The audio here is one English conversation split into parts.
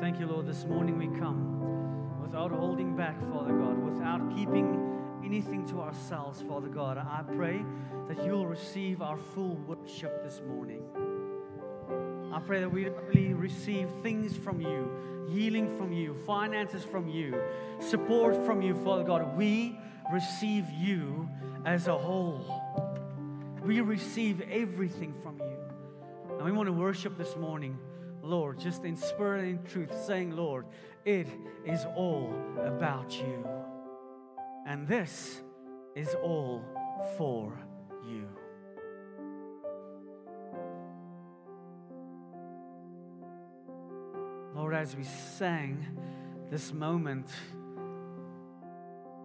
Thank you, Lord. This morning we come without holding back, Father God, without keeping anything to ourselves, Father God. I pray that you'll receive our full worship this morning. I pray that we only receive things from you, healing from you, finances from you, support from you, Father God. We receive you as a whole. We receive everything from you. And we want to worship this morning, Lord, just in spirit and truth, saying, Lord, it is all about you. And this is all for you. Lord, as we sang this moment,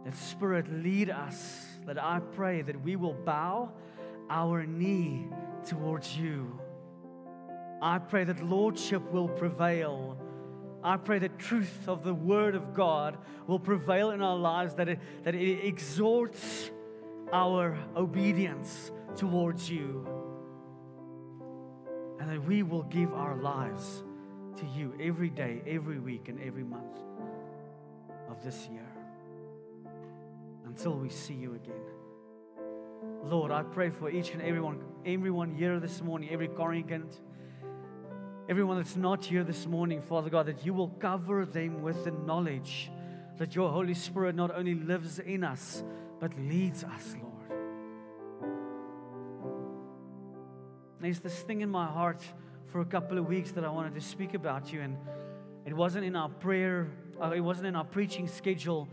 that Spirit lead us, that I pray that we will bow our knee towards you. I pray that Lordship will prevail. I pray that truth of the Word of God will prevail in our lives, that it, that it exhorts our obedience towards you, and that we will give our lives to you every day, every week, and every month of this year until we see you again. Lord, I pray for each and everyone, everyone here this morning, every congregant, everyone that's not here this morning, Father God, that you will cover them with the knowledge that your Holy Spirit not only lives in us, but leads us, Lord. There's this thing in my heart for a couple of weeks that I wanted to speak about you, and it wasn't in our prayer, uh, it wasn't in our preaching schedule,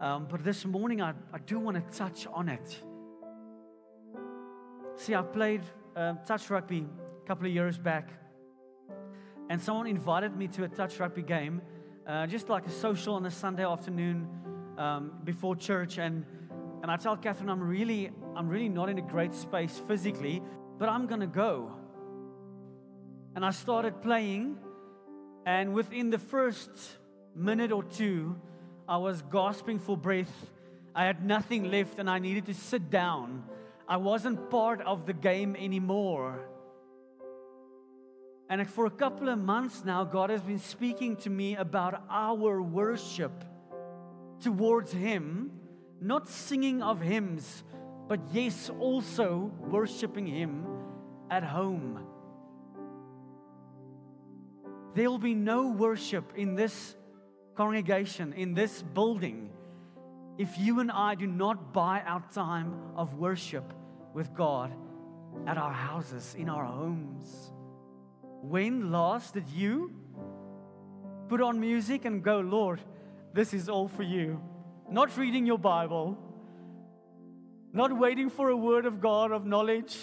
um, but this morning I, I do want to touch on it. See, I played uh, touch rugby a couple of years back, and someone invited me to a touch rugby game, uh, just like a social on a Sunday afternoon um, before church, and and I tell Catherine I'm really I'm really not in a great space physically, but I'm gonna go. And I started playing, and within the first minute or two, I was gasping for breath. I had nothing left, and I needed to sit down. I wasn't part of the game anymore. And for a couple of months now, God has been speaking to me about our worship towards Him, not singing of hymns, but yes, also worshiping Him at home. There will be no worship in this congregation, in this building, if you and I do not buy our time of worship with God at our houses, in our homes. When last did you put on music and go, Lord, this is all for you? Not reading your Bible, not waiting for a word of God of knowledge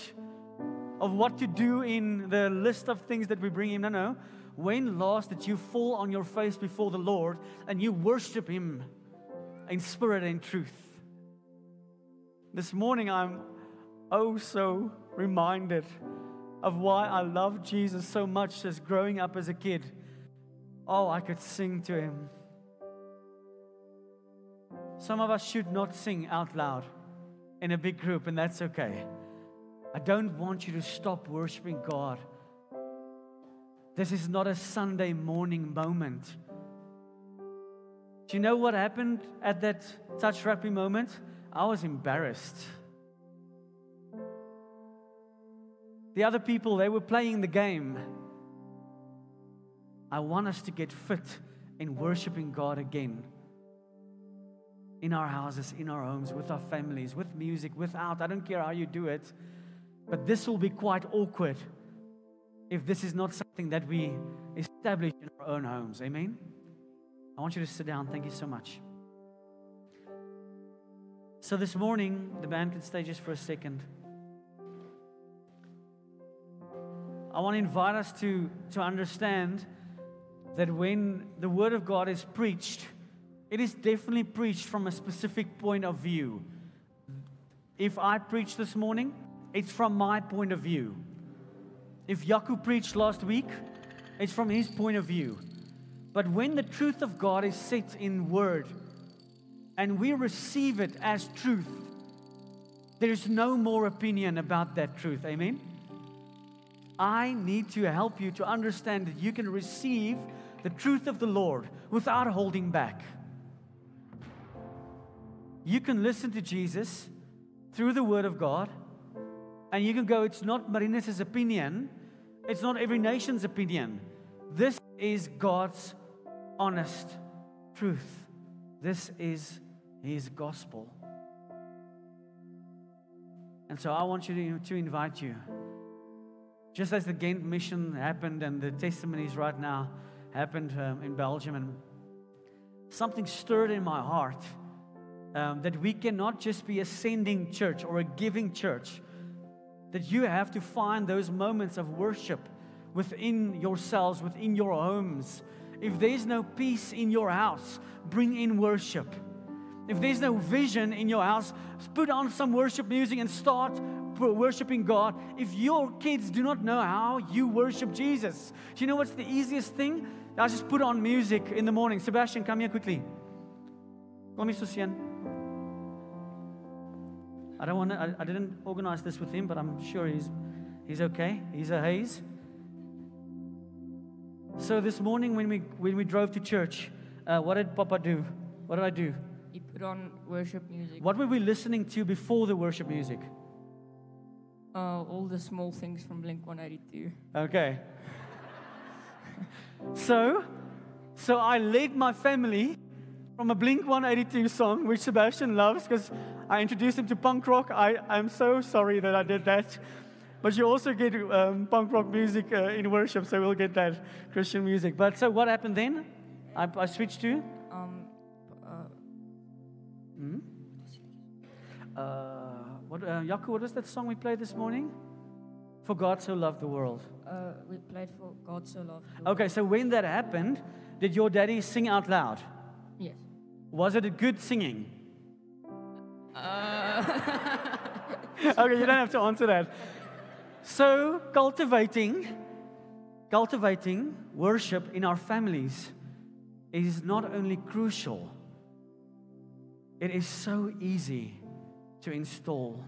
of what to do in the list of things that we bring Him. No, no. When last did you fall on your face before the Lord and you worship Him in spirit and truth? This morning, I'm oh so reminded of why I love Jesus so much as growing up as a kid. Oh, I could sing to Him. Some of us should not sing out loud in a big group, and that's okay. I don't want you to stop worshiping God this is not a Sunday morning moment. Do you know what happened at that touch rugby moment? I was embarrassed. The other people, they were playing the game. I want us to get fit in worshiping God again. In our houses, in our homes, with our families, with music, without. I don't care how you do it. But this will be quite awkward if this is not something that we establish in our own homes. Amen? I want you to sit down. Thank you so much. So, this morning, the band can stay just for a second. I want to invite us to, to understand that when the Word of God is preached, it is definitely preached from a specific point of view. If I preach this morning, it's from my point of view. If Yaku preached last week, it's from his point of view. But when the truth of God is set in word and we receive it as truth, there's no more opinion about that truth. Amen? I need to help you to understand that you can receive the truth of the Lord without holding back. You can listen to Jesus through the Word of God, and you can go, it's not Marinus' opinion, it's not every nation's opinion. This is God's honest truth. This is His gospel. And so I want you to, to invite you. Just as the Ghent mission happened and the testimonies right now happened um, in Belgium, and something stirred in my heart um, that we cannot just be a sending church or a giving church, that you have to find those moments of worship within yourselves, within your homes. If there's no peace in your house, bring in worship. If there's no vision in your house, put on some worship music and start worshiping God. If your kids do not know how you worship Jesus, do you know what's the easiest thing? I just put on music in the morning. Sebastian, come here quickly. Kom hier, Susian. I don't want to, I, I, didn't organize this with him, but I'm sure he's, he's okay. He's a haze. So this morning when we, when we drove to church, uh, what did Papa do? What did I do? He put on worship music. What were we listening to before the worship music? Uh, all the small things from Blink 182. Okay. so, so I led my family from a Blink 182 song, which Sebastian loves because I introduced him to punk rock. I, I'm so sorry that I did that. But you also get um, punk rock music uh, in worship, so we'll get that Christian music. But so what happened then? I, I switched to? Um, uh, hmm? Uh, what, uh, Yaku, what was that song we played this morning? For God so loved the world. Uh, we played for God so loved the world. Okay, so when that happened, did your daddy sing out loud? Yes. Was it a good singing? Uh. okay, you don't have to answer that. So, cultivating, cultivating worship in our families is not only crucial, it is so easy to install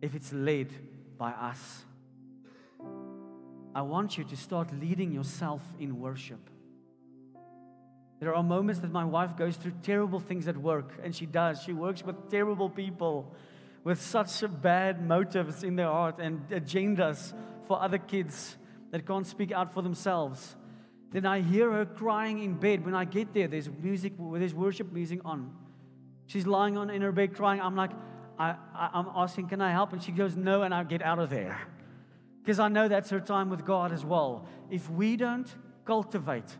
if it's led by us. I want you to start leading yourself in worship. There are moments that my wife goes through terrible things at work, and she does. She works with terrible people with such bad motives in their heart and agendas for other kids that can't speak out for themselves. Then I hear her crying in bed. When I get there, there's music, there's worship music on. She's lying on in her bed crying. I'm like, I, I, am asking, can I help? And she goes, no, and I get out of there. Because I know that's her time with God as well. If we don't cultivate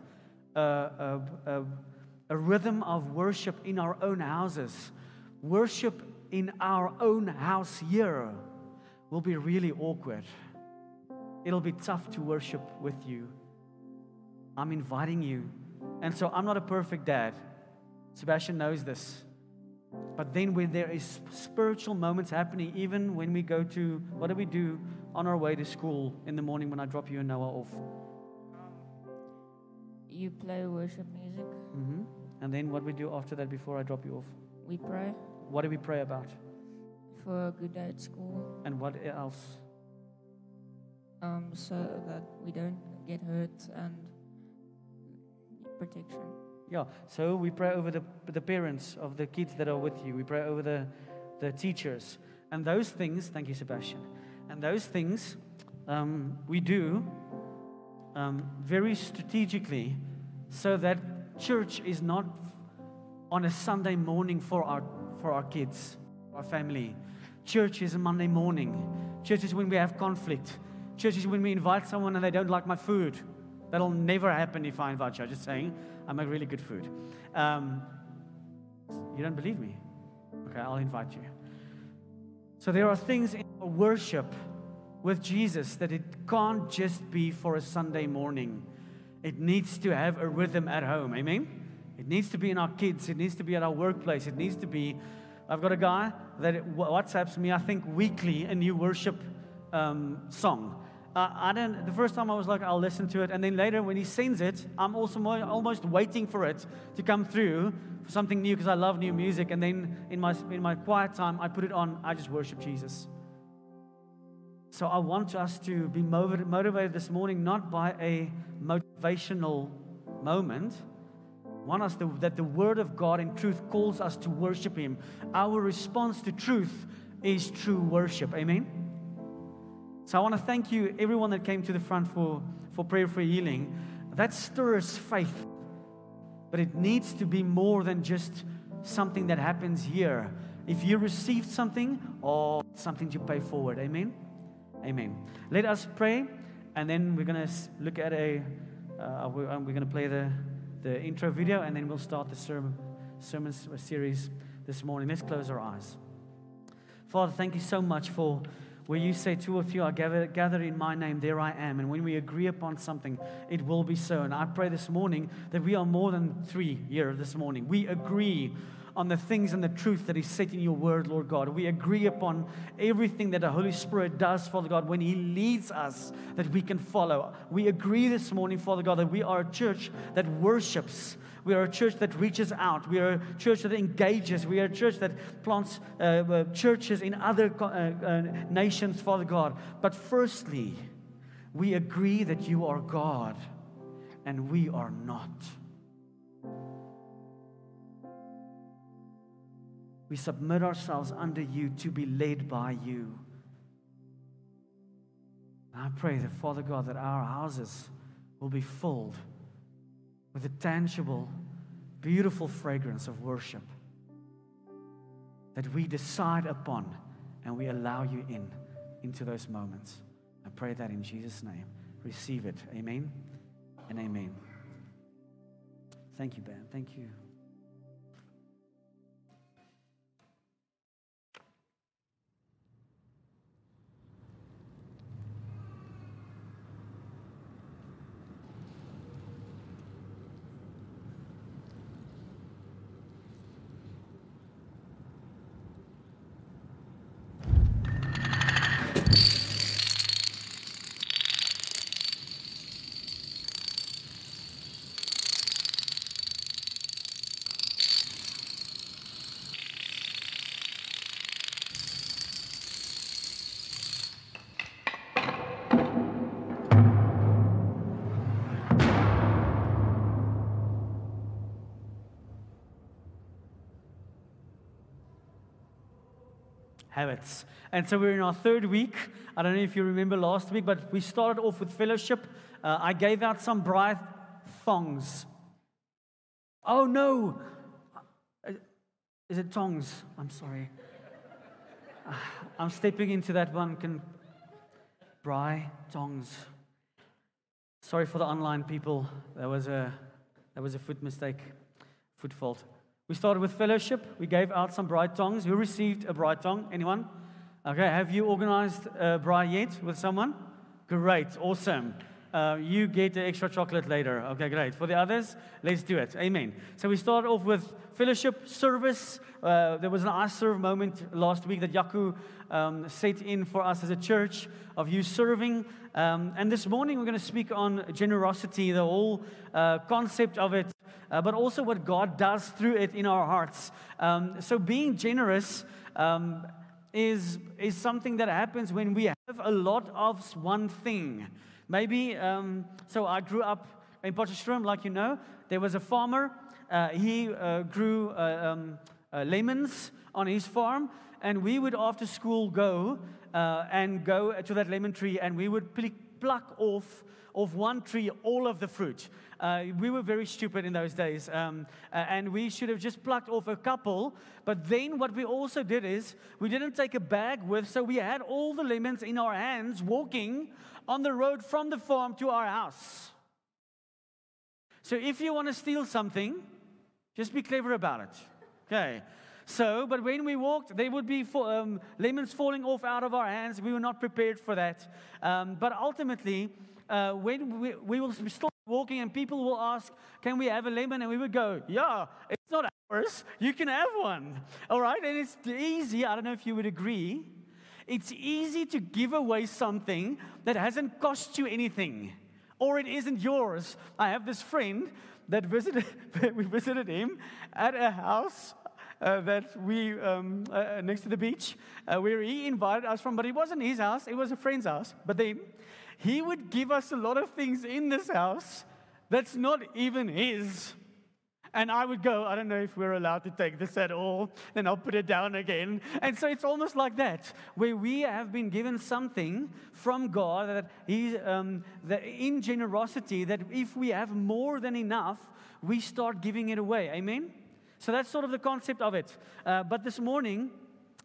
a, a, a, a rhythm of worship in our own houses, worship in our own house here will be really awkward. It'll be tough to worship with you. I'm inviting you. And so I'm not a perfect dad. Sebastian knows this. But then when there is spiritual moments happening, even when we go to, what do we do on our way to school in the morning when I drop you and Noah off? You play worship music. Mm-hmm. And then what we do after that before I drop you off? We pray. What do we pray about? For a good day at school. And what else? Um, so that we don't get hurt and protection. Yeah, so we pray over the, the parents of the kids that are with you. We pray over the, the teachers. And those things, thank you, Sebastian. And those things um, we do um, very strategically so that church is not on a Sunday morning for our, for our kids, our family. Church is a Monday morning. Church is when we have conflict. Church is when we invite someone and they don't like my food. That'll never happen if I invite you. I'm just saying, I make really good food. Um, you don't believe me? Okay, I'll invite you. So there are things in worship with Jesus that it can't just be for a Sunday morning. It needs to have a rhythm at home. Amen? It needs to be in our kids. It needs to be at our workplace. It needs to be. I've got a guy that WhatsApps me, I think, weekly a new worship um, song. Uh, I don't, the first time I was like, I'll listen to it. And then later, when he sends it, I'm also more, almost waiting for it to come through for something new because I love new music. And then in my, in my quiet time, I put it on. I just worship Jesus. So I want us to be motivated this morning, not by a motivational moment, want us to, that the Word of God in truth calls us to worship Him. Our response to truth is true worship. Amen? So I want to thank you, everyone that came to the front for, for prayer for healing. That stirs faith, but it needs to be more than just something that happens here. If you received something, or something to pay forward. Amen? Amen. Let us pray, and then we're going to look at a, uh, we're, we're going to play the, the intro video, and then we'll start the sermon, sermon series this morning. Let's close our eyes. Father, thank you so much for where you say, Two or three are gathered, gathered in my name, there I am. And when we agree upon something, it will be so. And I pray this morning that we are more than three here this morning. We agree on the things and the truth that is set in your word, Lord God. We agree upon everything that the Holy Spirit does, Father God, when He leads us that we can follow. We agree this morning, Father God, that we are a church that worships. We are a church that reaches out. We are a church that engages. We are a church that plants uh, uh, churches in other uh, uh, nations, Father God. But firstly, we agree that you are God and we are not. We submit ourselves under you to be led by you. I pray that, Father God, that our houses will be filled with a tangible, beautiful fragrance of worship that we decide upon and we allow you in into those moments. I pray that in Jesus' name. Receive it. Amen and amen. Thank you, Ben. Thank you. Habits. And so we're in our third week. I don't know if you remember last week, but we started off with fellowship. Uh, I gave out some braai thongs. Oh no! Uh, is it tongs? I'm sorry. I'm stepping into that one. Can Braai tongs. Sorry for the online people. That was a that was a foot mistake, foot fault. We started with fellowship. We gave out some braai tongues. Who received a braai tongue? Anyone? Okay, have you organized a braai yet with someone? Great, awesome. Uh, you get the extra chocolate later. Okay, great. For the others, let's do it. Amen. So we start off with fellowship service. Uh, there was an I serve moment last week that Yaku um, set in for us as a church of you serving. Um, and this morning we're going to speak on generosity, the whole uh, concept of it, uh, but also what God does through it in our hearts. Um, so being generous um, is, is something that happens when we have a lot of one thing. Maybe, um, so I grew up in Potchefstroom, like you know. There was a farmer. Uh, he uh, grew uh, um, uh, lemons on his farm, and we would after school go uh, and go to that lemon tree, and we would pluck off of one tree all of the fruit. Uh, we were very stupid in those days, um, and we should have just plucked off a couple. But then what we also did is we didn't take a bag with, so we had all the lemons in our hands walking on the road from the farm to our house. So if you want to steal something, just be clever about it. Okay. So, but when we walked, there would be um, lemons falling off out of our hands. We were not prepared for that. Um, but ultimately, uh, when we, we will still walking and people will ask, Can we have a lemon? And we would go, Yeah, it's not ours. You can have one. All right. And it's easy. I don't know if you would agree. It's easy to give away something that hasn't cost you anything or it isn't yours. I have this friend that visited, we visited him at a house uh, that we, um, uh, next to the beach, uh, where he invited us from, but it wasn't his house, it was a friend's house. But then he would give us a lot of things in this house that's not even his. And I would go, I don't know if we're allowed to take this at all. Then I'll put it down again. And so it's almost like that, where we have been given something from God that He, um, that in generosity, that if we have more than enough, we start giving it away. Amen? So that's sort of the concept of it. Uh, but this morning,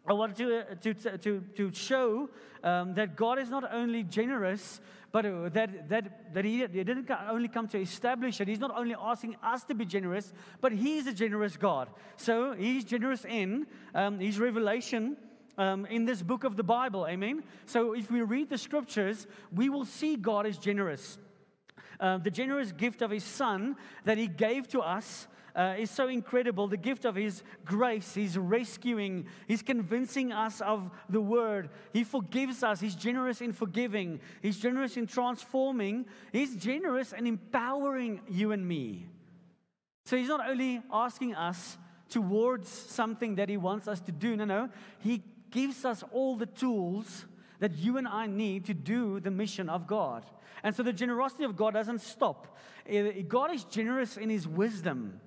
I wanted to, uh, to, to, to show um, that God is not only generous, but uh, that, that, that he, he didn't only come to establish it. He's not only asking us to be generous, but He's a generous God. So He's generous in um, His revelation. Um, in this book of the Bible, amen. So, if we read the scriptures, we will see God is generous. Uh, the generous gift of His Son that He gave to us uh, is so incredible. The gift of His grace, His rescuing, He's convincing us of the Word. He forgives us. He's generous in forgiving, He's generous in transforming, He's generous in empowering you and me. So He's not only asking us towards something that He wants us to do, no, no. He gives us all the tools that you and I need to do the mission of God. And so the generosity of God doesn't stop. God is generous in His wisdom.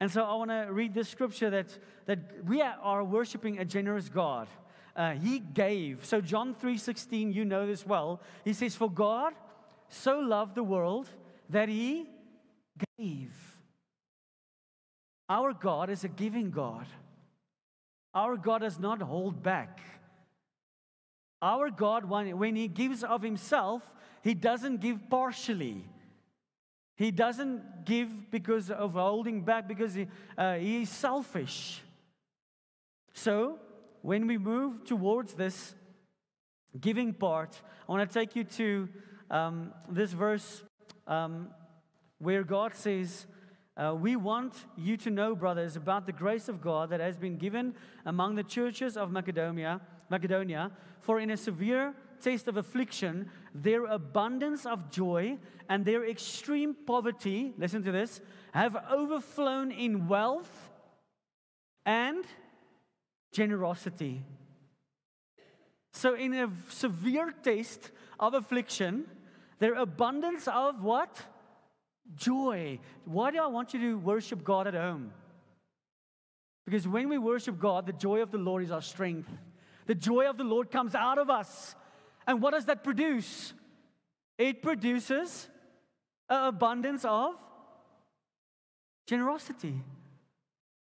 And so I want to read this scripture that, that we are worshiping a generous God. Uh, he gave. So John 3:16, you know this well. He says, For God so loved the world that he gave. Our God is a giving God. Our God does not hold back. Our God, when He gives of Himself, He doesn't give partially. He doesn't give because of holding back, because he, uh, he is selfish. So, when we move towards this giving part, I want to take you to um, this verse um, where God says, uh, We want you to know, brothers, about the grace of God that has been given among the churches of Macedonia. Macedonia, for in a severe taste of affliction, their abundance of joy and their extreme poverty, listen to this, have overflown in wealth and generosity. So, in a severe taste of affliction, their abundance of what? Joy. Why do I want you to worship God at home? Because when we worship God, the joy of the Lord is our strength. The joy of the Lord comes out of us. And what does that produce? It produces an abundance of generosity.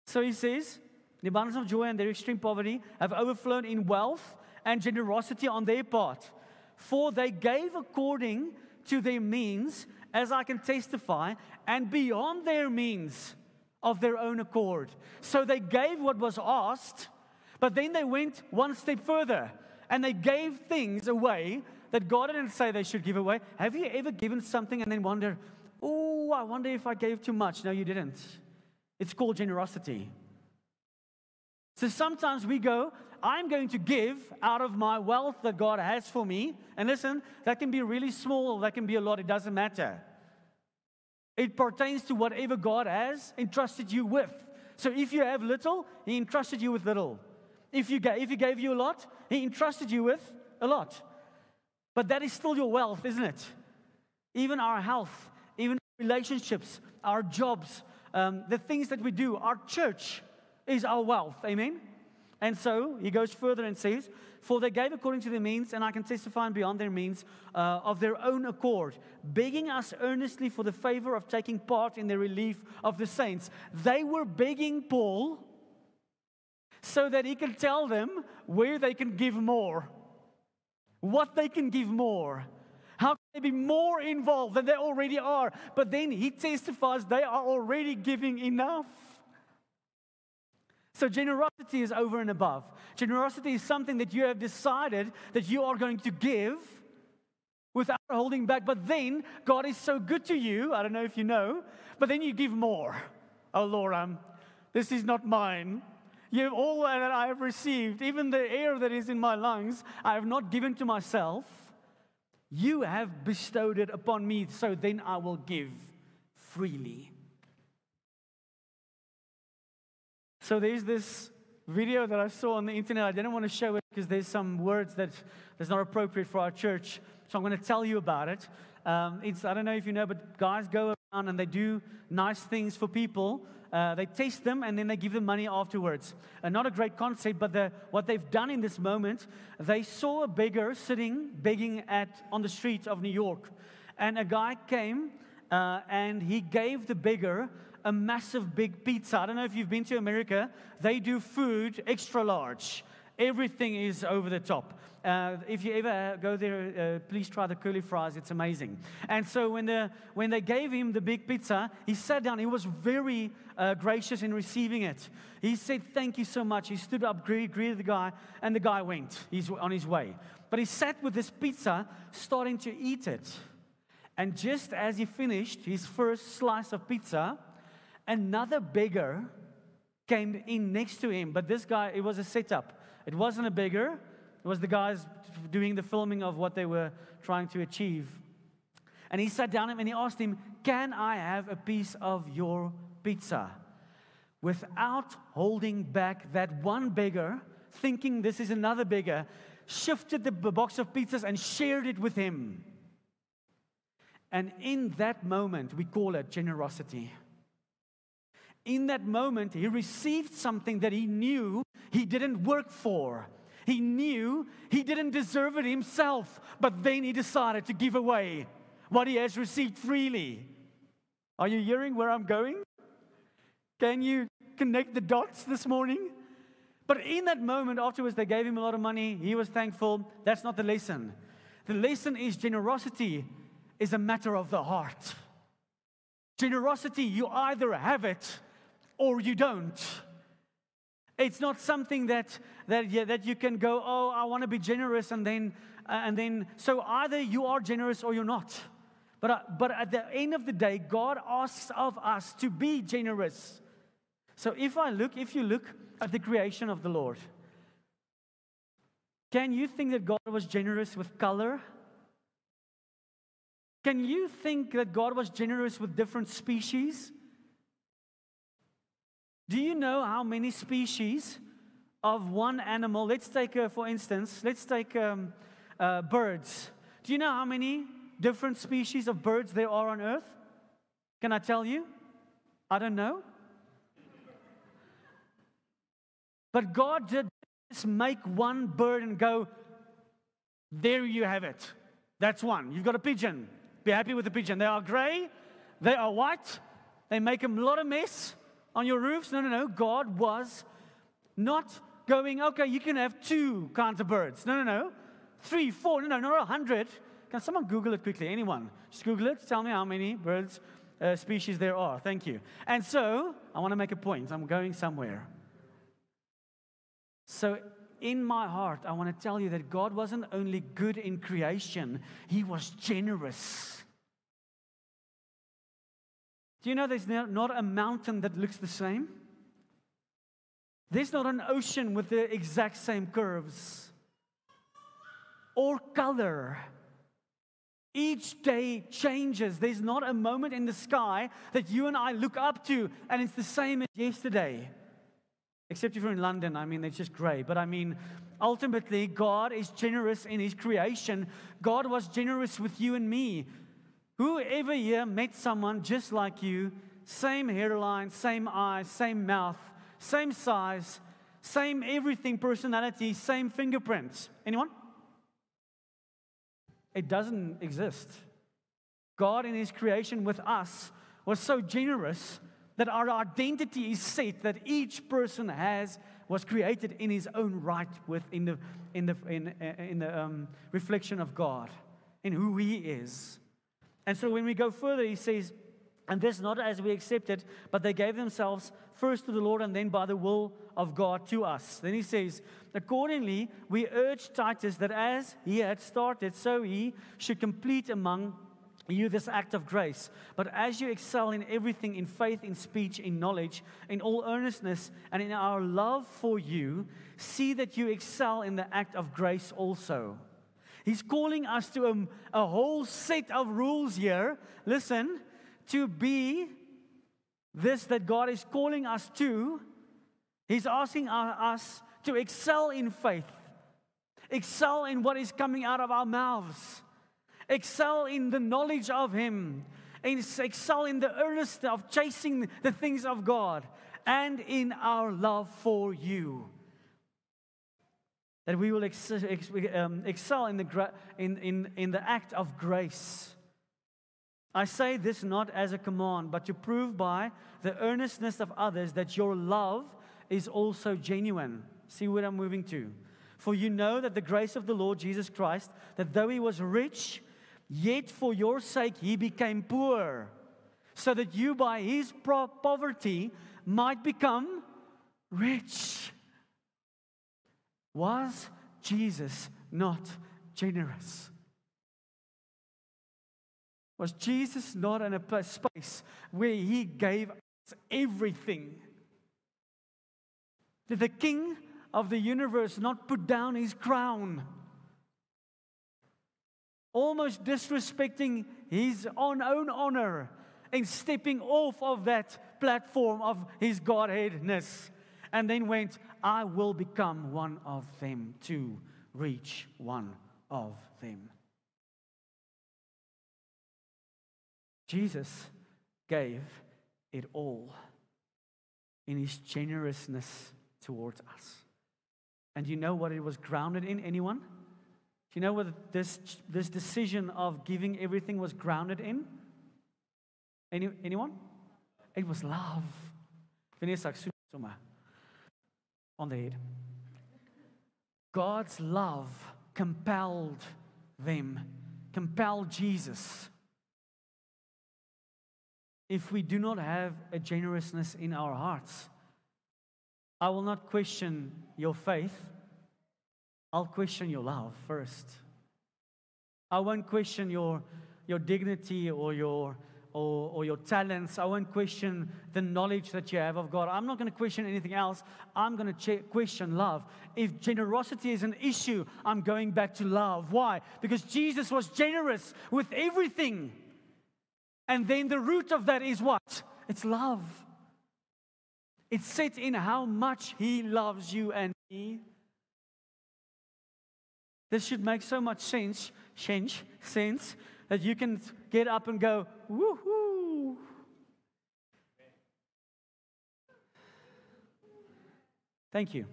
So he says, the abundance of joy and their extreme poverty have overflowed in wealth and generosity on their part. For they gave according to their means, as I can testify, and beyond their means of their own accord. So they gave what was asked, but then they went one step further and they gave things away that God didn't say they should give away. Have you ever given something and then wonder, oh, I wonder if I gave too much? No, you didn't. It's called generosity. So sometimes we go, I'm going to give out of my wealth that God has for me. And listen, that can be really small, that can be a lot, it doesn't matter. It pertains to whatever God has entrusted you with. So if you have little, He entrusted you with little. If, you gave, if He gave you a lot, He entrusted you with a lot. But that is still your wealth, isn't it? Even our health, even relationships, our jobs, um, the things that we do, our church is our wealth. Amen? And so he goes further and says, For they gave according to their means, and I can testify and beyond their means, uh, of their own accord, begging us earnestly for the favor of taking part in the relief of the saints. They were begging Paul so that he can tell them where they can give more, what they can give more. How can they be more involved than they already are? But then he testifies they are already giving enough. So, generosity is over and above. Generosity is something that you have decided that you are going to give without holding back. But then God is so good to you. I don't know if you know, but then you give more. Oh, Lord, um, this is not mine. You all that I have received, even the air that is in my lungs, I have not given to myself. You have bestowed it upon me, so then I will give freely. So there's this video that I saw on the internet. I didn't want to show it because there's some words that that's not appropriate for our church. So I'm going to tell you about it. Um, it's, I don't know if you know, but guys go around and they do nice things for people. Uh, they test them and then they give them money afterwards. Uh, not a great concept, but the, what they've done in this moment, they saw a beggar sitting begging at, on the street of New York. And a guy came uh, and he gave the beggar a massive big pizza. I don't know if you've been to America, they do food extra large. Everything is over the top. Uh, if you ever go there, uh, please try the curly fries. It's amazing. And so when, the, when they gave him the big pizza, he sat down. He was very uh, gracious in receiving it. He said, Thank you so much. He stood up, greeted the guy, and the guy went. He's on his way. But he sat with this pizza, starting to eat it. And just as he finished his first slice of pizza, another beggar came in next to him. But this guy, it was a setup. It wasn't a beggar, it was the guys doing the filming of what they were trying to achieve. And he sat down and he asked him, Can I have a piece of your pizza? Without holding back, that one beggar, thinking this is another beggar, shifted the box of pizzas and shared it with him. And in that moment, we call it generosity. In that moment, he received something that he knew he didn't work for. He knew he didn't deserve it himself, but then he decided to give away what he has received freely. Are you hearing where I'm going? Can you connect the dots this morning? But in that moment, afterwards, they gave him a lot of money. He was thankful. That's not the lesson. The lesson is generosity is a matter of the heart. Generosity, you either have it or you don't. It's not something that, that, yeah, that you can go, oh, I want to be generous, and then, uh, and then, so either you are generous or you're not. But, uh, but at the end of the day, God asks of us to be generous. So if I look, if you look at the creation of the Lord, can you think that God was generous with color? Can you think that God was generous with different species? Do you know how many species of one animal? Let's take, uh, for instance, let's take um, uh, birds. Do you know how many different species of birds there are on earth? Can I tell you? I don't know. But God did just make one bird and go, there you have it. That's one. You've got a pigeon. Be happy with the pigeon. They are gray, they are white, they make a lot of mess on your roofs. No, no, no. God was not going, okay, you can have two kinds of birds. No, no, no. Three, four, no, no, not a hundred. Can someone Google it quickly? Anyone? Just Google it. Tell me how many birds uh, species there are. Thank you. And so, I want to make a point. I'm going somewhere. So, in my heart, I want to tell you that God wasn't only good in creation, He was generous. Do you know there's not a mountain that looks the same? There's not an ocean with the exact same curves or color. Each day changes. There's not a moment in the sky that you and I look up to and it's the same as yesterday. Except if you're in London, I mean, it's just gray. But I mean, ultimately, God is generous in His creation. God was generous with you and me. Whoever here met someone just like you, same hairline, same eyes, same mouth, same size, same everything, personality, same fingerprints? Anyone? It doesn't exist. God in His creation with us was so generous that our identity is set that each person has was created in his own right within the in the in, in the um, reflection of God in who he is and so when we go further, he says, and this not as we accepted, but they gave themselves first to the Lord and then by the will of God to us. Then he says, Accordingly, we urge Titus that as he had started, so he should complete among you this act of grace. But as you excel in everything, in faith, in speech, in knowledge, in all earnestness, and in our love for you, see that you excel in the act of grace also. He's calling us to a, a whole set of rules here. Listen, to be this that God is calling us to. He's asking us to excel in faith, excel in what is coming out of our mouths, excel in the knowledge of Him, excel in the earnestness of chasing the things of God, and in our love for you. That we will ex- ex- um, excel in the, gra- in, in, in the act of grace. I say this not as a command, but to prove by the earnestness of others that your love is also genuine. See what I'm moving to. For you know that the grace of the Lord Jesus Christ, that though he was rich, yet for your sake he became poor, so that you by his poverty might become rich. Was Jesus not generous? Was Jesus not in a space where he gave us everything? Did the king of the universe not put down his crown? Almost disrespecting his own, own honor and stepping off of that platform of his Godheadness. And then went, I will become one of them to reach one of them. Jesus gave it all in his generousness towards us. And you know what it was grounded in? Anyone? Do you know what this, this decision of giving everything was grounded in? Any, anyone? It was love. Vanessa, on the head. God's love compelled them, compelled Jesus if we do not have a generousness in our hearts. I will not question your faith. I'll question your love first. I won't question your, your dignity or your, or, or your talents. I won't question the knowledge that you have of God. I'm not going to question anything else. I'm going to question love. If generosity is an issue, I'm going back to love. Why? Because Jesus was generous with everything. And then the root of that is what? It's love. It's set in how much He loves you and me. This should make so much sense, sense, sense that you can get up and go, woohoo. Thank you.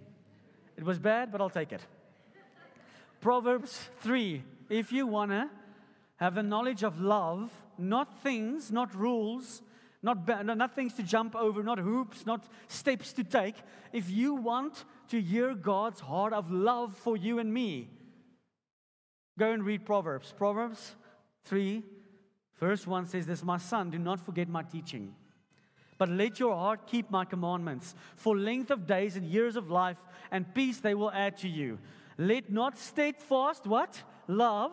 It was bad, but I'll take it. Proverbs 3. If you want to have the knowledge of love, not things, not rules, not, not things to jump over, not hoops, not steps to take. If you want to hear God's heart of love for you and me, go and read Proverbs. Proverbs 3, verse 1 says this My son, do not forget my teaching, but let your heart keep my commandments. For length of days and years of life and peace they will add to you. Let not steadfast, what? Love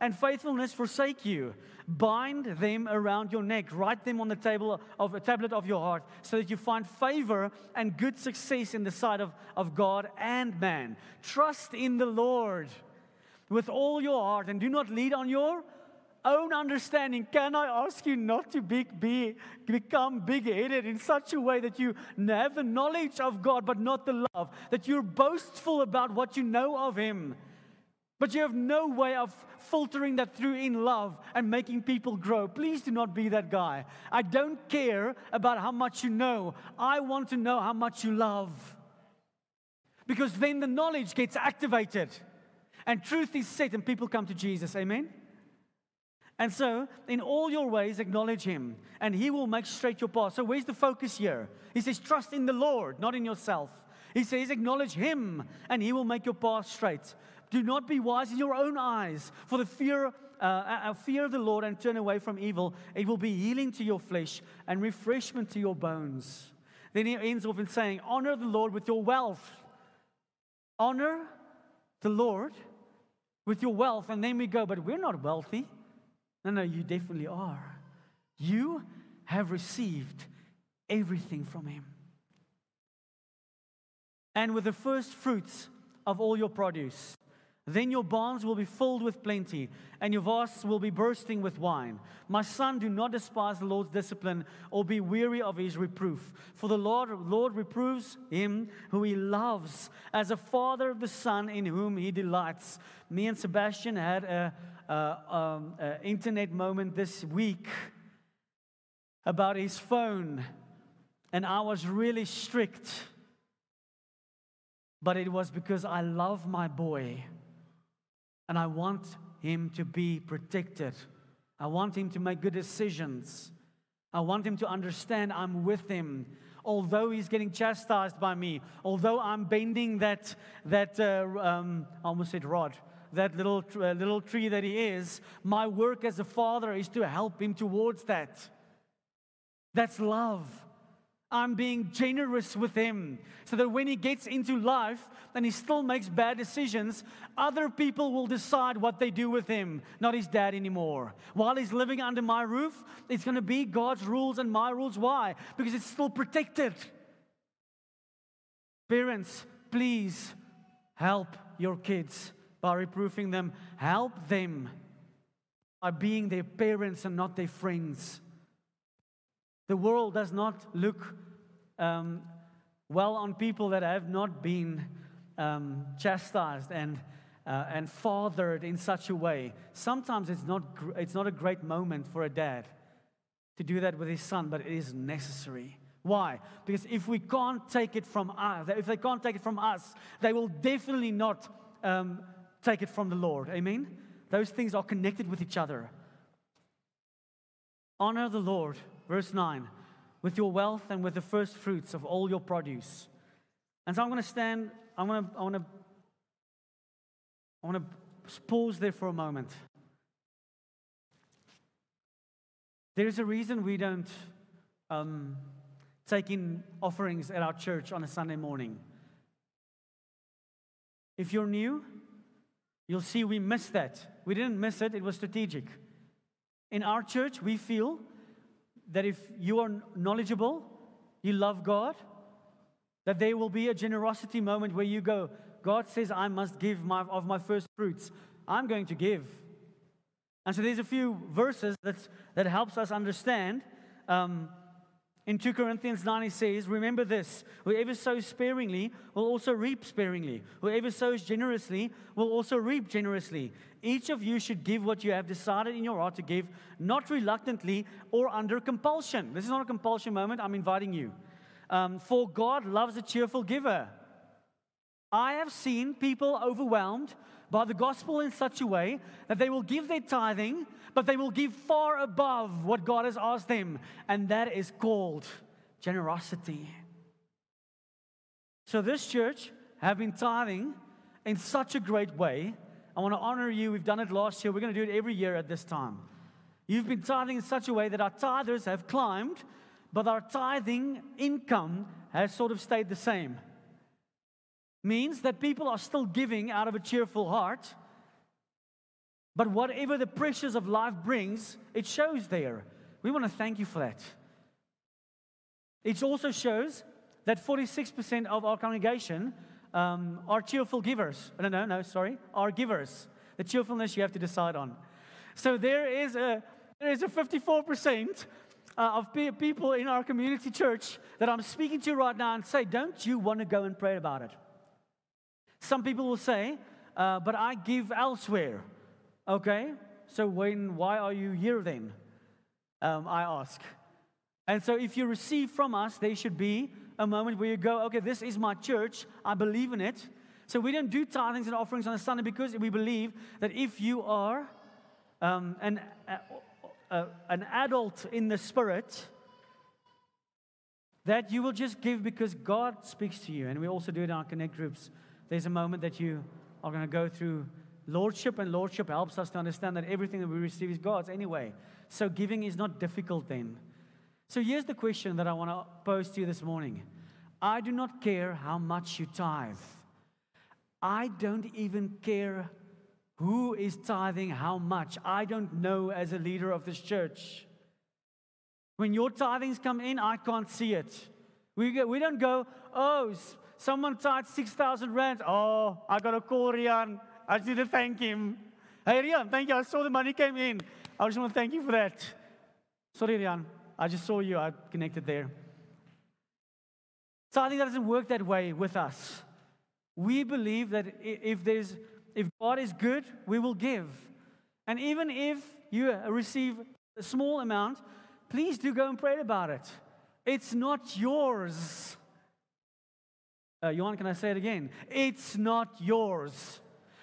and faithfulness forsake you. Bind them around your neck, write them on the table of a tablet of your heart, so that you find favor and good success in the sight of, of God and man. Trust in the Lord with all your heart and do not lead on your own understanding. Can I ask you not to be, be, become big headed in such a way that you have the knowledge of God but not the love, that you're boastful about what you know of Him? But you have no way of filtering that through in love and making people grow. Please do not be that guy. I don't care about how much you know. I want to know how much you love. Because then the knowledge gets activated and truth is set and people come to Jesus. Amen? And so, in all your ways, acknowledge Him, and He will make straight your path. So, where's the focus here? He says, Trust in the Lord, not in yourself. He says, Acknowledge Him, and He will make your path straight. Do not be wise in your own eyes, for the fear, uh, uh, fear of the Lord and turn away from evil. It will be healing to your flesh and refreshment to your bones. Then he ends off in saying, Honor the Lord with your wealth. Honor the Lord with your wealth. And then we go, But we're not wealthy. No, no, you definitely are. You have received everything from Him. And with the first fruits of all your produce, then your barns will be filled with plenty, and your vases will be bursting with wine. My son, do not despise the Lord's discipline or be weary of his reproof. For the Lord, Lord reproves him who he loves, as a father of the son in whom he delights. Me and Sebastian had a, um, uh, internet moment this week about his phone, and I was really strict. But it was because I love my boy and I want him to be protected. I want him to make good decisions. I want him to understand I'm with him. Although he's getting chastised by me, although I'm bending that, that uh, um, I almost said rod, that little, uh, little tree that he is, my work as a father is to help him towards that. That's love. I'm being generous with him so that when he gets into life and he still makes bad decisions, other people will decide what they do with him, not his dad anymore. While he's living under my roof, it's going to be God's rules and my rules. Why? Because it's still protected. Parents, please help your kids by reproofing them. Help them by being their parents and not their friends. The world does not look um, well on people that have not been um, chastised and, uh, and fathered in such a way. Sometimes it's not, it's not a great moment for a dad to do that with his son, but it is necessary. Why? Because if we can't take it from us, if they can't take it from us, they will definitely not um, take it from the Lord. Amen? Those things are connected with each other. Honor the Lord verse 9, with your wealth and with the first fruits of all your produce. And so I'm going to stand, I'm going to, I want to, I want to pause there for a moment. There's a reason we don't um, take in offerings at our church on a Sunday morning. If you're new, you'll see we missed that. We didn't miss it, it was strategic. In our church, we feel that if you are knowledgeable, you love God, that there will be a generosity moment where you go, God says, I must give my, of my first fruits. I'm going to give. And so there's a few verses that's, that helps us understand. Um, in 2 Corinthians 9, he says, Remember this whoever sows sparingly will also reap sparingly. Whoever sows generously will also reap generously. Each of you should give what you have decided in your heart to give, not reluctantly or under compulsion. This is not a compulsion moment, I'm inviting you. Um, for God loves a cheerful giver. I have seen people overwhelmed by the gospel in such a way that they will give their tithing, but they will give far above what God has asked them. And that is called generosity. So, this church have been tithing in such a great way. I want to honor you. We've done it last year. We're going to do it every year at this time. You've been tithing in such a way that our tithers have climbed, but our tithing income has sort of stayed the same means that people are still giving out of a cheerful heart. But whatever the pressures of life brings, it shows there. We want to thank you for that. It also shows that 46% of our congregation um, are cheerful givers. No, no, no, sorry, are givers. The cheerfulness you have to decide on. So there is a, there is a 54% uh, of people in our community church that I'm speaking to right now and say, don't you want to go and pray about it? Some people will say, uh, but I give elsewhere. Okay, so when, why are you here then? Um, I ask. And so if you receive from us, there should be a moment where you go, okay, this is my church, I believe in it. So we don't do tithings and offerings on a Sunday because we believe that if you are um, an, uh, an adult in the spirit, that you will just give because God speaks to you. And we also do it in our connect groups there's a moment that you are going to go through lordship, and lordship helps us to understand that everything that we receive is God's anyway. So giving is not difficult then. So here's the question that I want to pose to you this morning I do not care how much you tithe, I don't even care who is tithing how much. I don't know as a leader of this church. When your tithings come in, I can't see it. We, go, we don't go, oh, Someone charged 6,000 rand. Oh, I got a call, Rian. I just need to thank him. Hey, Rian, thank you. I saw the money came in. I just want to thank you for that. Sorry, Rian. I just saw you. I connected there. So I think that doesn't work that way with us. We believe that if there's if God is good, we will give. And even if you receive a small amount, please do go and pray about it. It's not yours. Uh, Johan, can I say it again? It's not yours.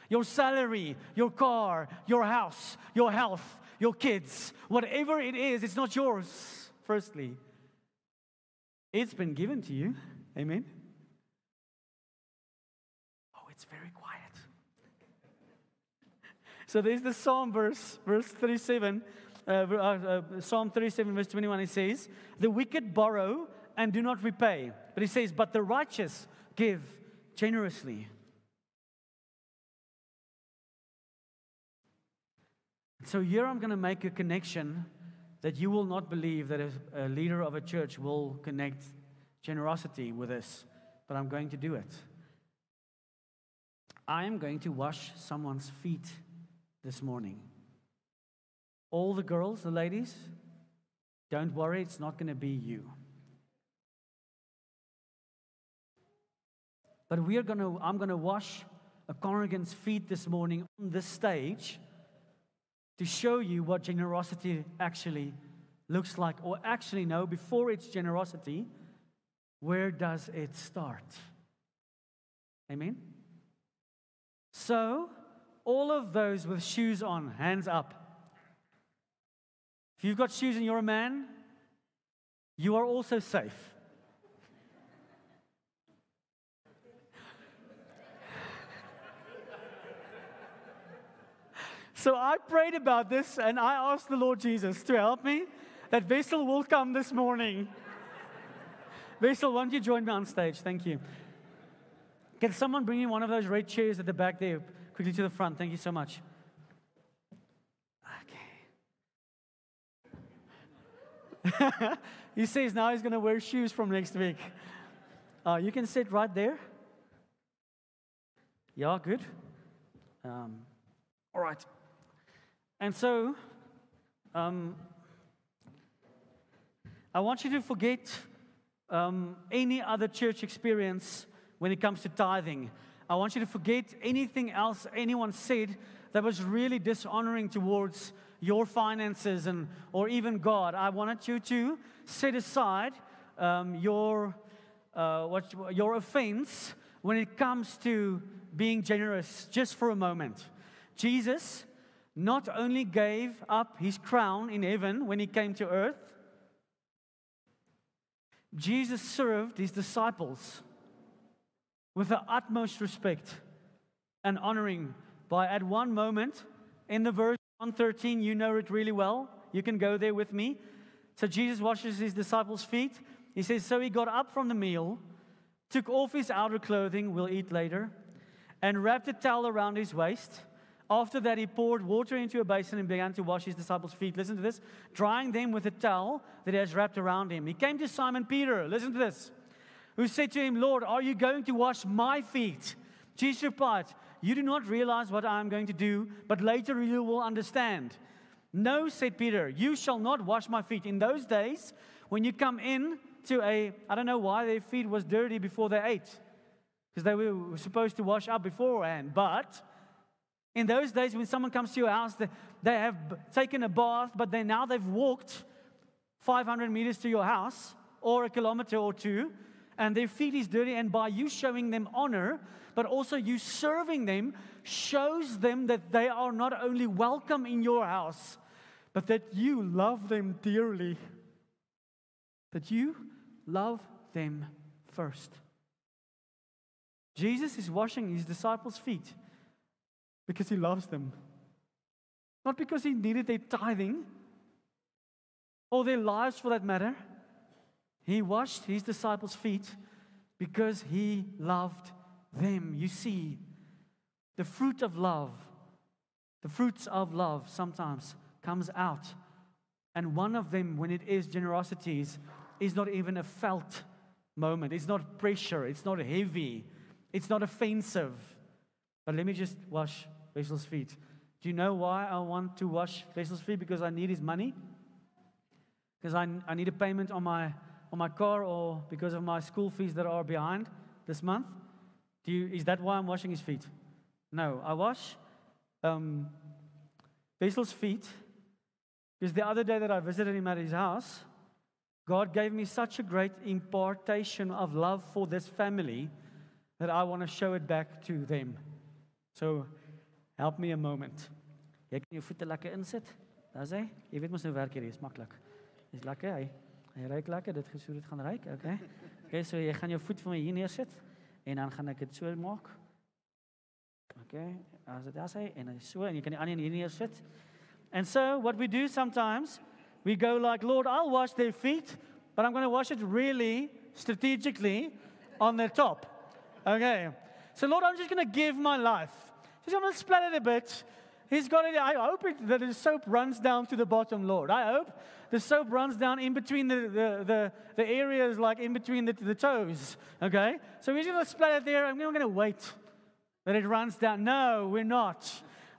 Your salary, your car, your house, your health, your kids, whatever it is, it's not yours, firstly. It's been given to you. Amen. Oh, it's very quiet. so there's the Psalm verse, verse 37. Uh, uh, uh, Psalm 37, verse 21, it says, The wicked borrow and do not repay. But he says, But the righteous give generously. So here I'm going to make a connection that you will not believe that a, leader of a church will connect generosity with this, but I'm going to do it. I am going to wash someone's feet this morning. All the girls, the ladies, don't worry, it's not going to be you. But we are to, I'm going to wash a congregant's feet this morning on this stage to show you what generosity actually looks like. Or actually, no, before it's generosity, where does it start? Amen? So, all of those with shoes on, hands up. If you've got shoes and you're a man, you are also safe. So I prayed about this and I asked the Lord Jesus to help me that Wessel will come this morning. Wessel, why don't you join me on stage? Thank you. Can someone bring in one of those red chairs at the back there quickly to the front? Thank you so much. Okay. he says now he's going to wear shoes from next week. Uh, you can sit right there. Yeah, good. Um, all right. And so, um, I want you to forget um, any other church experience when it comes to tithing. I want you to forget anything else anyone said that was really dishonoring towards your finances and or even God. I wanted you to set aside um, your uh, what, your offense when it comes to being generous, just for a moment. Jesus not only gave up his crown in heaven when he came to earth, Jesus served his disciples with the utmost respect and honoring by at one moment in the verse 113 you know it really well you can go there with me. So jesus washes his disciples feet. He says so he got up from the meal took off his outer clothing we'll eat later and wrapped a towel around his waist after that, he poured water into a basin and began to wash his disciples' feet. Listen to this drying them with a towel that he has wrapped around him. He came to Simon Peter, listen to this, who said to him, Lord, are you going to wash my feet? Jesus replied, You do not realize what I am going to do, but later you will understand. No, said Peter, you shall not wash my feet. In those days, when you come in to a, I don't know why their feet was dirty before they ate, because they were supposed to wash up beforehand, but in those days, when someone comes to your house, they, they have taken a bath, but they now they've walked 500 meters to your house or a kilometer or two, and their feet is dirty. And by you showing them honor, but also you serving them, shows them that they are not only welcome in your house, but that you love them dearly. That you love them first. Jesus is washing his disciples' feet because he loves them. Not because he needed their tithing or their lives for that matter. He washed his disciples' feet because he loved them. You see, the fruit of love, the fruits of love sometimes comes out. And one of them, when it is generosities, is not even a felt moment. It's not pressure. It's not heavy. It's not offensive. But let me just wash Wessel's feet. Do you know why I want to wash Wessel's feet? Because I need his money? Because I, I need a payment on my, on my car or because of my school fees that are behind this month? Do you, is that why I'm washing his feet? No, I wash um, feet. Because the other day that I visited him at his house, God gave me such a great impartation of love for this family that I want to show it back to them. So help me a moment. Jy kan jou voete lekker insit. Daar's hy. Jy weet mos nou werk hierdie is maklik. Dis lekker hy. Hy ruik lekker. Dit gesoet dit gaan ruik. Okay. Okay, so jy gaan jou voet vir my hier neersit en dan gaan ek dit so maak. Okay. As dit as hy en dan so en jy kan die ander hier neersit. And so what we do sometimes we go like, Lord, I'll wash their feet, but I'm going to wash it really strategically on their top. Okay. So, Lord, I'm just going to give my life. Just I'm going to splatter it a bit. He's got it. I hope it, that the soap runs down to the bottom, Lord. I hope the soap runs down in between the, the, the, the areas, like in between the, the toes. Okay? So we're just going to splatter it there. I'm not going to wait that it runs down. No, we're not.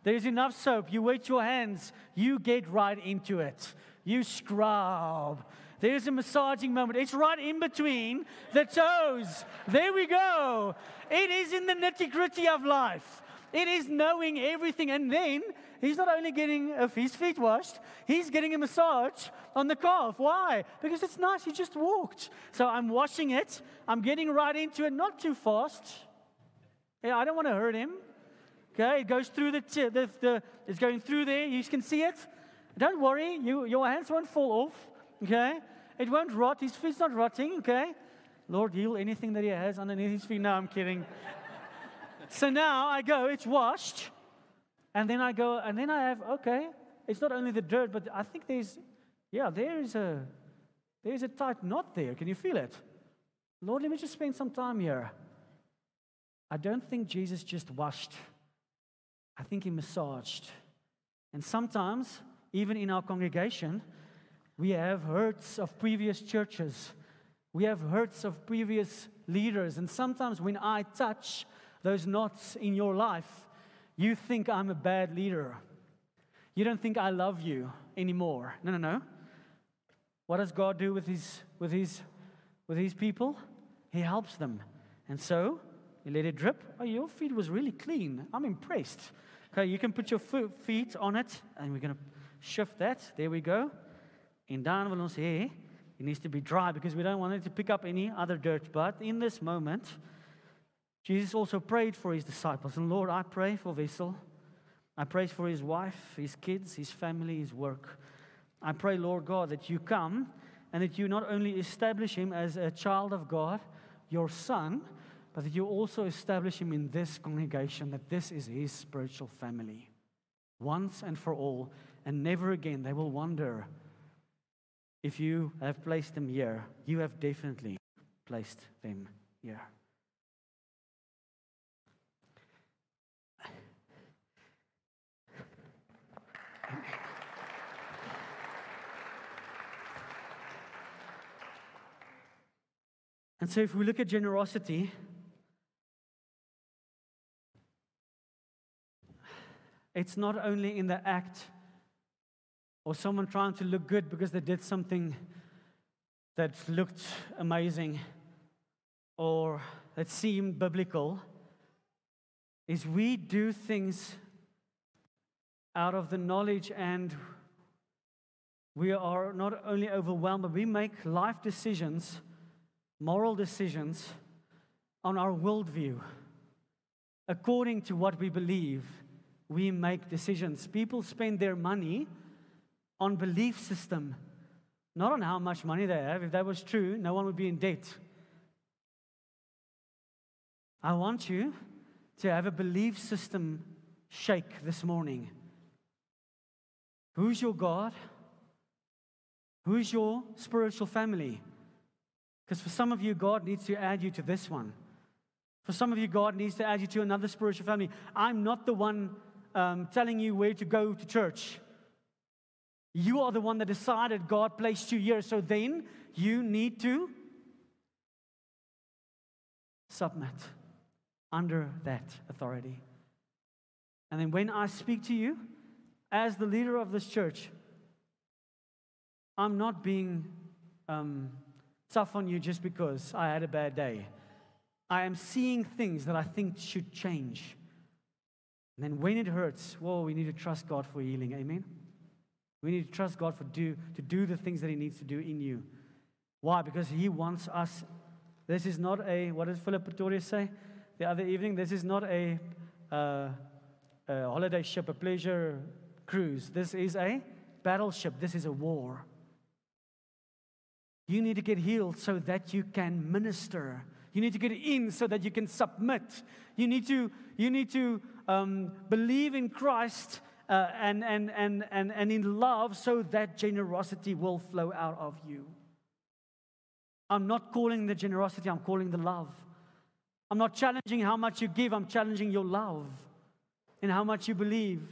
There's enough soap. You wet your hands, you get right into it you scrub. There's a massaging moment. It's right in between the toes. There we go. It is in the nitty gritty of life. It is knowing everything. And then he's not only getting his feet washed, he's getting a massage on the calf. Why? Because it's nice. He just walked. So I'm washing it. I'm getting right into it, not too fast. Yeah, I don't want to hurt him. Okay, it goes through the, t- the, the, it's going through there. You can see it. Don't worry, you, your hands won't fall off, okay? It won't rot. His feet's not rotting, okay? Lord, heal anything that he has underneath his feet. No, I'm kidding. so now I go, it's washed. And then I go, and then I have, okay, it's not only the dirt, but I think there's, yeah, there is a, there's a tight knot there. Can you feel it? Lord, let me just spend some time here. I don't think Jesus just washed. I think he massaged. And sometimes even in our congregation, we have hurts of previous churches. We have hurts of previous leaders. And sometimes when I touch those knots in your life, you think I'm a bad leader. You don't think I love you anymore. No, no, no. What does God do with his, with his, with his people? He helps them. And so, you let it drip. Oh, your feet was really clean. I'm impressed. Okay, you can put your feet on it, and we're going to shift that. There we go. In dan wil ons hê it needs to be dry because we don't want it to pick up any other dirt. But in this moment, Jesus also prayed for his disciples. And Lord, I pray for Wessel. I pray for his wife, his kids, his family, his work. I pray, Lord God, that you come and that you not only establish him as a child of God, your son, but that you also establish him in this congregation, that this is his spiritual family. Once and for all, and never again they will wonder if you have placed them here. You have definitely placed them here. And so, if we look at generosity, it's not only in the act or someone trying to look good because they did something that looked amazing or that seemed biblical is we do things out of the knowledge and we are not only overwhelmed, but we make life decisions, moral decisions on our worldview. According to what we believe, we make decisions. People spend their money on belief system, not on how much money they have. If that was true, no one would be in debt. I want you to have a belief system shake this morning. Who's your God? Who's your spiritual family? Because for some of you, God needs to add you to this one. For some of you, God needs to add you to another spiritual family. I'm not the one um, telling you where to go to church. You are the one that decided God placed you here. So then you need to submit under that authority. And then when I speak to you as the leader of this church, I'm not being um, tough on you just because I had a bad day. I am seeing things that I think should change. And then when it hurts, whoa, we need to trust God for healing. Amen. We need to trust God for do, to do the things that He needs to do in you. Why? Because He wants us. This is not a, what did Philip Pretorius say the other evening? This is not a, uh, a holiday ship, a pleasure cruise. This is a battleship. This is a war. You need to get healed so that you can minister. You need to get in so that you can submit. You need to, you need to um, believe in Christ uh, and, and, and, and, and in love so that generosity will flow out of you. I'm not calling the generosity, I'm calling the love. I'm not challenging how much you give, I'm challenging your love and how much you believe.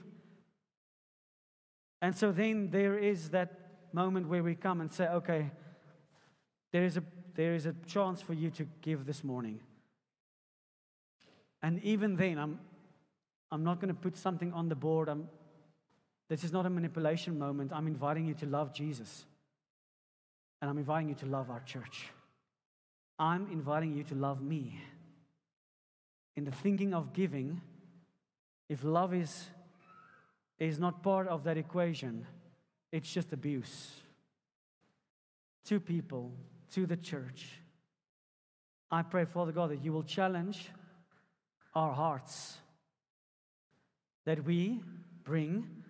And so then there is that moment where we come and say, okay, there is a, there is a chance for you to give this morning. And even then, I'm, I'm not going to put something on the board. I'm, this is not a manipulation moment. I'm inviting you to love Jesus. And I'm inviting you to love our church. I'm inviting you to love me. In the thinking of giving, if love is, is not part of that equation, it's just abuse. To people to the church. I pray, Father God, that you will challenge our hearts, that we bring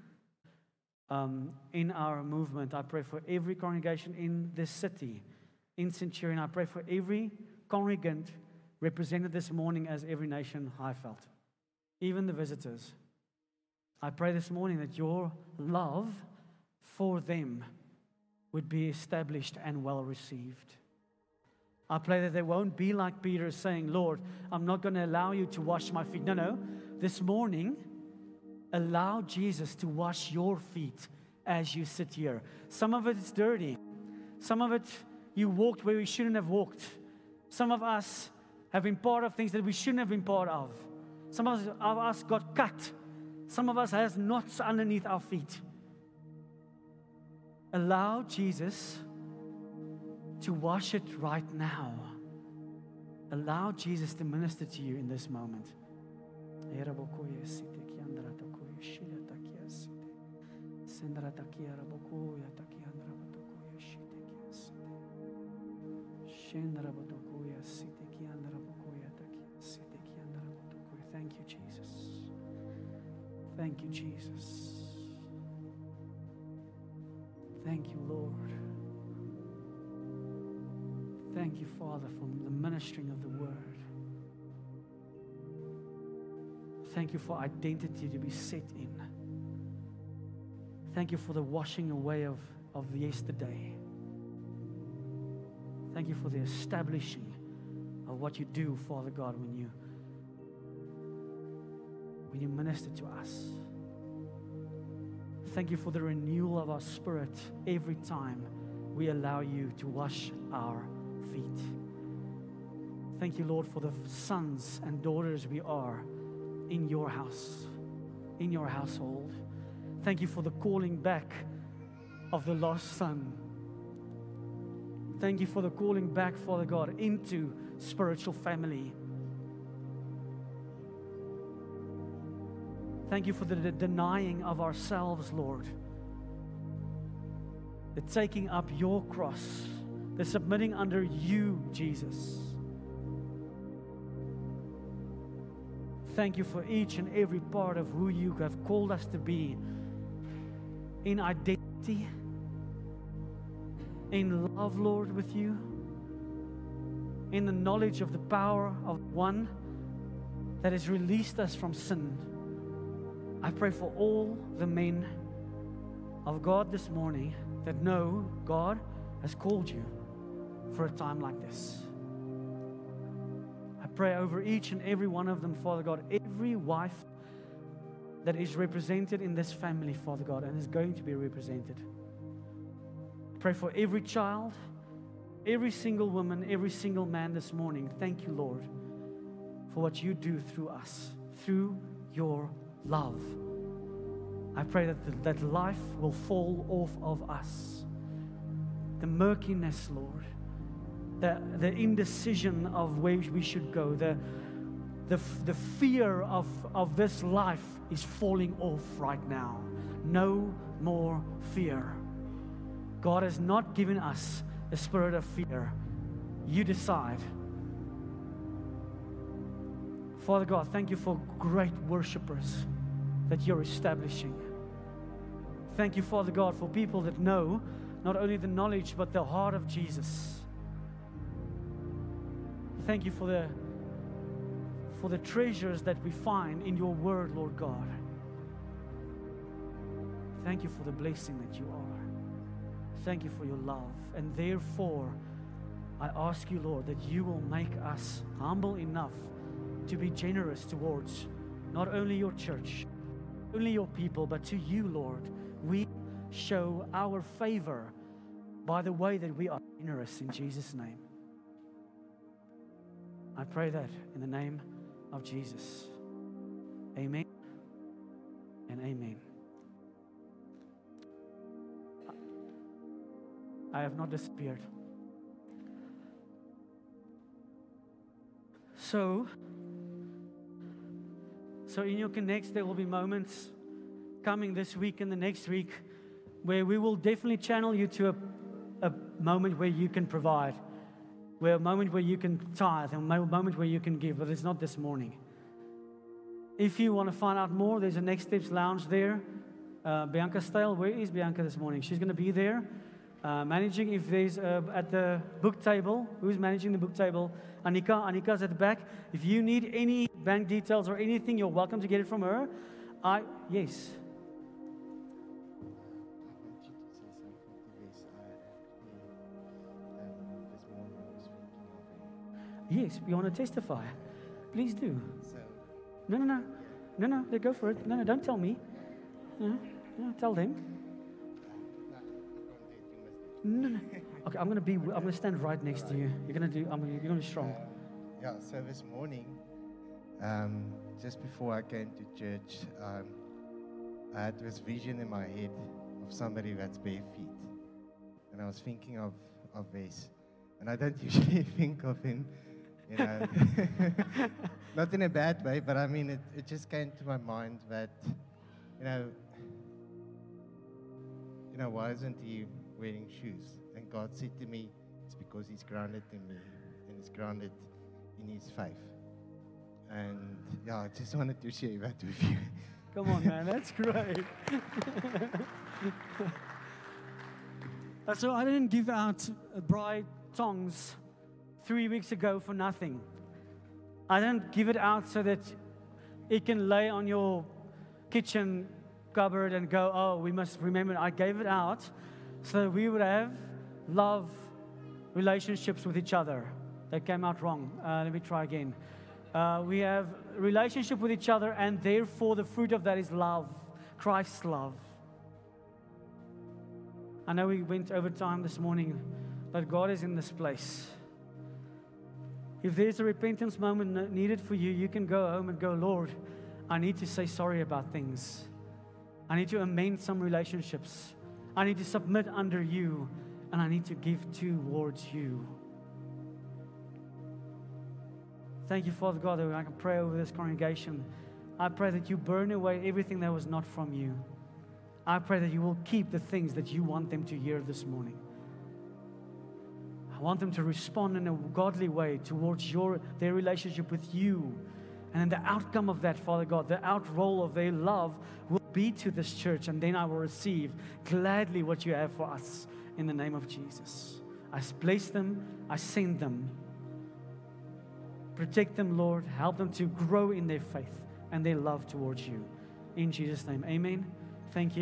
um, in our movement. I pray for every congregation in this city, in Centurion. I pray for every congregant represented this morning as every nation I felt, even the visitors. I pray this morning that your love for them would be established and well received. I pray that they won't be like Peter saying, Lord, I'm not going to allow you to wash my feet. No, no. This morning, allow Jesus to wash your feet as you sit here. Some of it is dirty. Some of it you walked where we shouldn't have walked. Some of us have been part of things that we shouldn't have been part of. Some of us got cut. Some of us has knots underneath our feet. Allow Jesus to wash it right now. Allow Jesus to minister to you in this moment. Thank you, Jesus. Thank you, Jesus. Thank you, Lord. Thank you, Father, for the ministering of the word. Thank you for identity to be set in. Thank you for the washing away of, of yesterday. Thank you for the establishing of what you do, Father God, when you when you minister to us. Thank you for the renewal of our spirit every time we allow you to wash our feet. Thank you, Lord, for the sons and daughters we are in your house, in your household. Thank you for the calling back of the lost son. Thank you for the calling back, Father God, into spiritual family. Thank you for the denying of ourselves, Lord. The taking up your cross, the submitting under you, Jesus. Thank you for each and every part of who you have called us to be in identity, in love, Lord, with you, in the knowledge of the power of one that has released us from sin I pray for all the men of God this morning that know God has called you for a time like this. I pray over each and every one of them, Father God, every wife that is represented in this family, Father God, and is going to be represented. Pray for every child, every single woman, every single man this morning. Thank you, Lord, for what you do through us, through your love. I pray that, the, that life will fall off of us. The murkiness, Lord, the, the indecision of where we should go, the, the, the fear of, of this life is falling off right now. No more fear. God has not given us a spirit of fear. You decide. Father God, thank you for great worshipers that you're establishing. Thank you, Father God, for people that know not only the knowledge but the heart of Jesus. Thank you for the for the treasures that we find in your word, Lord God. Thank you for the blessing that you are. Thank you for your love. And therefore, I ask you, Lord, that you will make us humble enough to be generous towards not only your church, only your people, but to you, Lord. We show our favor by the way that we are generous in Jesus' name. I pray that in the name of Jesus. Amen and amen. I have not disappeared. So, so in your connects, there will be moments coming this week and the next week where we will definitely channel you to a, a moment where you can provide, where a moment where you can tithe, and a moment where you can give, but it's not this morning. If you want to find out more, there's a Next Steps Lounge there. Uh, Bianca Stale, where is Bianca this morning? She's going to be there. Uh, managing, if there's uh, at the book table, who's managing the book table? Anika, Anika's at the back. If you need any bank details or anything, you're welcome to get it from her. I, yes. Yes, you want to testify? Please do. No, no, no. No, no, they go for it. No, no, don't tell me. No, no, tell them. no. No. Okay, I'm gonna be. I'm gonna stand right next to you. You're gonna do. I'm. You're gonna be strong. Yeah, so this morning, um, just before I came to church, um, I had this vision in my head of somebody that's bare feet. And I was thinking of, of this. And I don't usually think of him, you know, not in a bad way, but I mean, it, it just came to my mind that, you know, you know, why isn't he wearing shoes? And God said to me, it's because he's grounded in me and he's grounded in his faith. And yeah, I just wanted to share that with you. Come on, man. That's great. Uh, so I didn't give out braai tongs three weeks ago for nothing. I don't give it out so that it can lay on your kitchen cupboard and go, oh, we must remember. I gave it out so that we would have love relationships with each other. That came out wrong. Uh, let me try again. Uh, we have relationship with each other, and therefore the fruit of that is love, Christ's love. I know we went over time this morning, but God is in this place. If there's a repentance moment needed for you, you can go home and go, Lord, I need to say sorry about things. I need to amend some relationships. I need to submit under you, and I need to give towards you. Thank you, Father God, that I can pray over this congregation. I pray that you burn away everything that was not from you. I pray that you will keep the things that you want them to hear this morning. I want them to respond in a godly way towards your their relationship with you. And the outcome of that, Father God, the outroll of their love will be to this church, and then I will receive gladly what you have for us in the name of Jesus. I bless them, I send them. Protect them, Lord. Help them to grow in their faith and their love towards you. In Jesus' name, amen. Thank you.